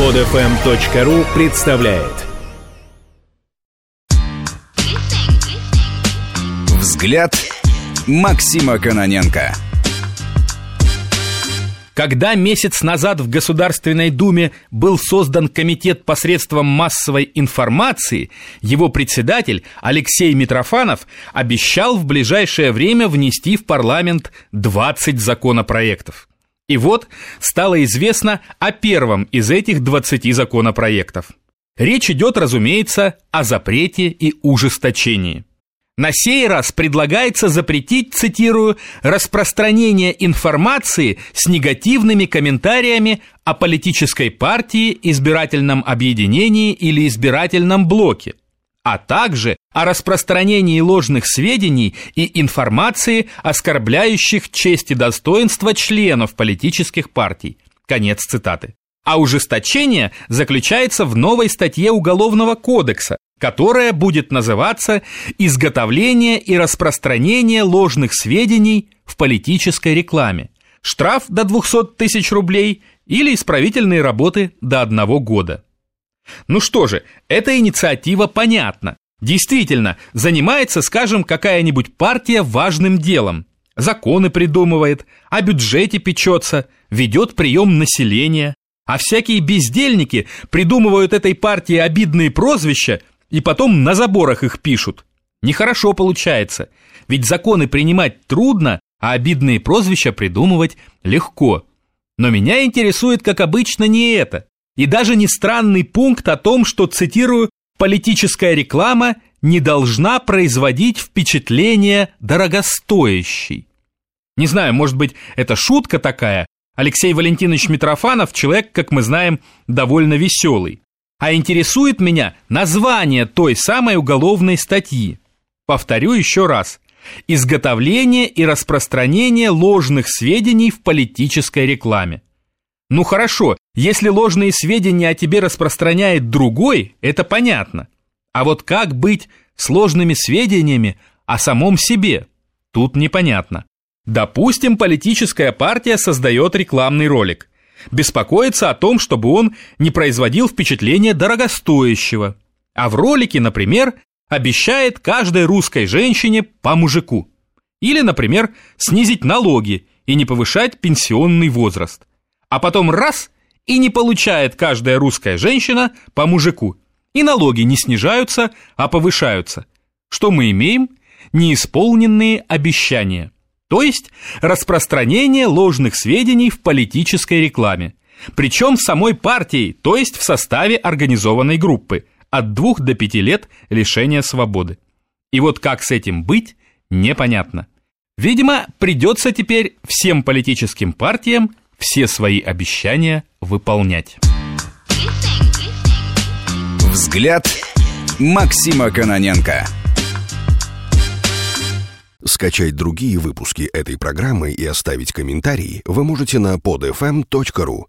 Подфм.ру представляет Взгляд Максима Каноненко Когда месяц назад в Государственной Думе был создан комитет посредством массовой информации, его председатель Алексей Митрофанов обещал в ближайшее время внести в парламент 20 законопроектов. И вот стало известно о первом из этих 20 законопроектов. Речь идет, разумеется, о запрете и ужесточении. На сей раз предлагается запретить, цитирую, распространение информации с негативными комментариями о политической партии, избирательном объединении или избирательном блоке, а также о распространении ложных сведений и информации, оскорбляющих честь и достоинство членов политических партий. Конец цитаты. А ужесточение заключается в новой статье Уголовного кодекса, которая будет называться «Изготовление и распространение ложных сведений в политической рекламе». Штраф до 200 тысяч рублей или исправительные работы до одного года. Ну что же, эта инициатива понятна. Действительно, занимается, скажем, какая-нибудь партия важным делом. Законы придумывает, о бюджете печется, ведет прием населения. А всякие бездельники придумывают этой партии обидные прозвища и потом на заборах их пишут. Нехорошо получается, ведь законы принимать трудно, а обидные прозвища придумывать легко. Но меня интересует, как обычно, не это. И даже не странный пункт о том, что, цитирую, «политическая реклама не должна производить впечатление дорогостоящей». Не знаю, может быть, это шутка такая. Алексей Валентинович Митрофанов человек, как мы знаем, довольно веселый. А интересует меня название той самой уголовной статьи. Повторю еще раз. Изготовление и распространение ложных сведений в политической рекламе. Ну хорошо, если ложные сведения о тебе распространяет другой, это понятно. А вот как быть с ложными сведениями о самом себе? Тут непонятно. Допустим, политическая партия создает рекламный ролик. Беспокоится о том, чтобы он не производил впечатления дорогостоящего. А в ролике, например, обещает каждой русской женщине по мужику. Или, например, снизить налоги и не повышать пенсионный возраст а потом раз – и не получает каждая русская женщина по мужику. И налоги не снижаются, а повышаются. Что мы имеем? Неисполненные обещания. То есть распространение ложных сведений в политической рекламе. Причем самой партией, то есть в составе организованной группы. От двух до пяти лет лишения свободы. И вот как с этим быть, непонятно. Видимо, придется теперь всем политическим партиям все свои обещания выполнять. Взгляд Максима Каноненко Скачать другие выпуски этой программы и оставить комментарии вы можете на podfm.ru.